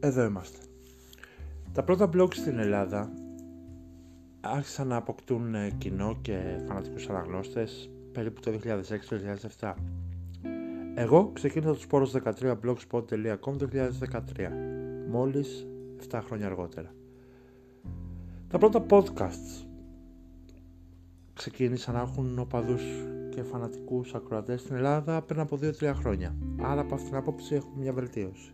Εδώ είμαστε. Τα πρώτα blog στην Ελλάδα άρχισαν να αποκτούν ε, κοινό και φανατικούς αναγνώστες περίπου το 2006-2007. Εγώ ξεκίνησα τους πόρους 13 blogspot.com το 2013, μόλις 7 χρόνια αργότερα. Τα πρώτα podcasts ξεκίνησαν να έχουν οπαδούς και φανατικούς ακροατές στην Ελλάδα πριν από 2-3 χρόνια. Άρα από αυτήν την άποψη έχουμε μια βελτίωση.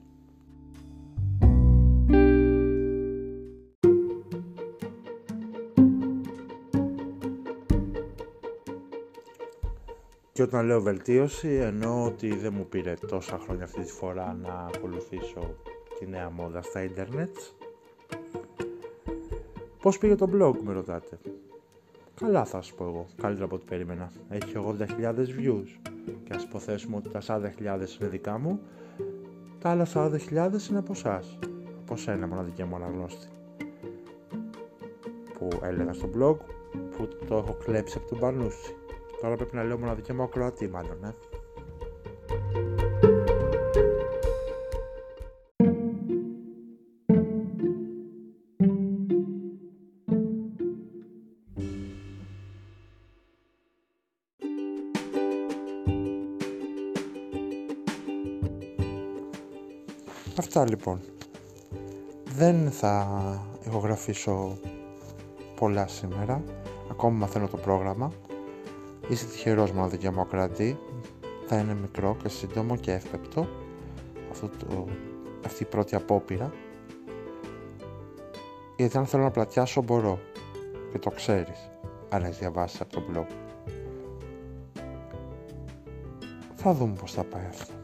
Και όταν λέω βελτίωση εννοώ ότι δεν μου πήρε τόσα χρόνια αυτή τη φορά να ακολουθήσω τη νέα μόδα στα ίντερνετ. Πώς πήγε το blog με ρωτάτε; Καλά θα σου πω εγώ, καλύτερα από ό,τι περίμενα. Έχει 80.000 views και ας υποθέσουμε ότι τα 40.000 είναι δικά μου, τα άλλα 40.000 είναι από εσάς. Από σένα μοναδική μου αναγνώστη. Που έλεγα στο blog που το έχω κλέψει από τον Πανούση. Τώρα πρέπει να λέω μοναδική μου ακροατή μάλλον, ε. Αυτά λοιπόν. Δεν θα ηχογραφήσω πολλά σήμερα. Ακόμα μαθαίνω το πρόγραμμα. Είσαι τυχερός με δικαιωμοκρατή. Θα είναι μικρό και σύντομο και εύπεπτο. Αυτό το, αυτή η πρώτη απόπειρα. Γιατί αν θέλω να πλατιάσω μπορώ. Και το ξέρεις. Αν έχεις διαβάσει από το blog. Θα δούμε πώς θα πάει αυτό.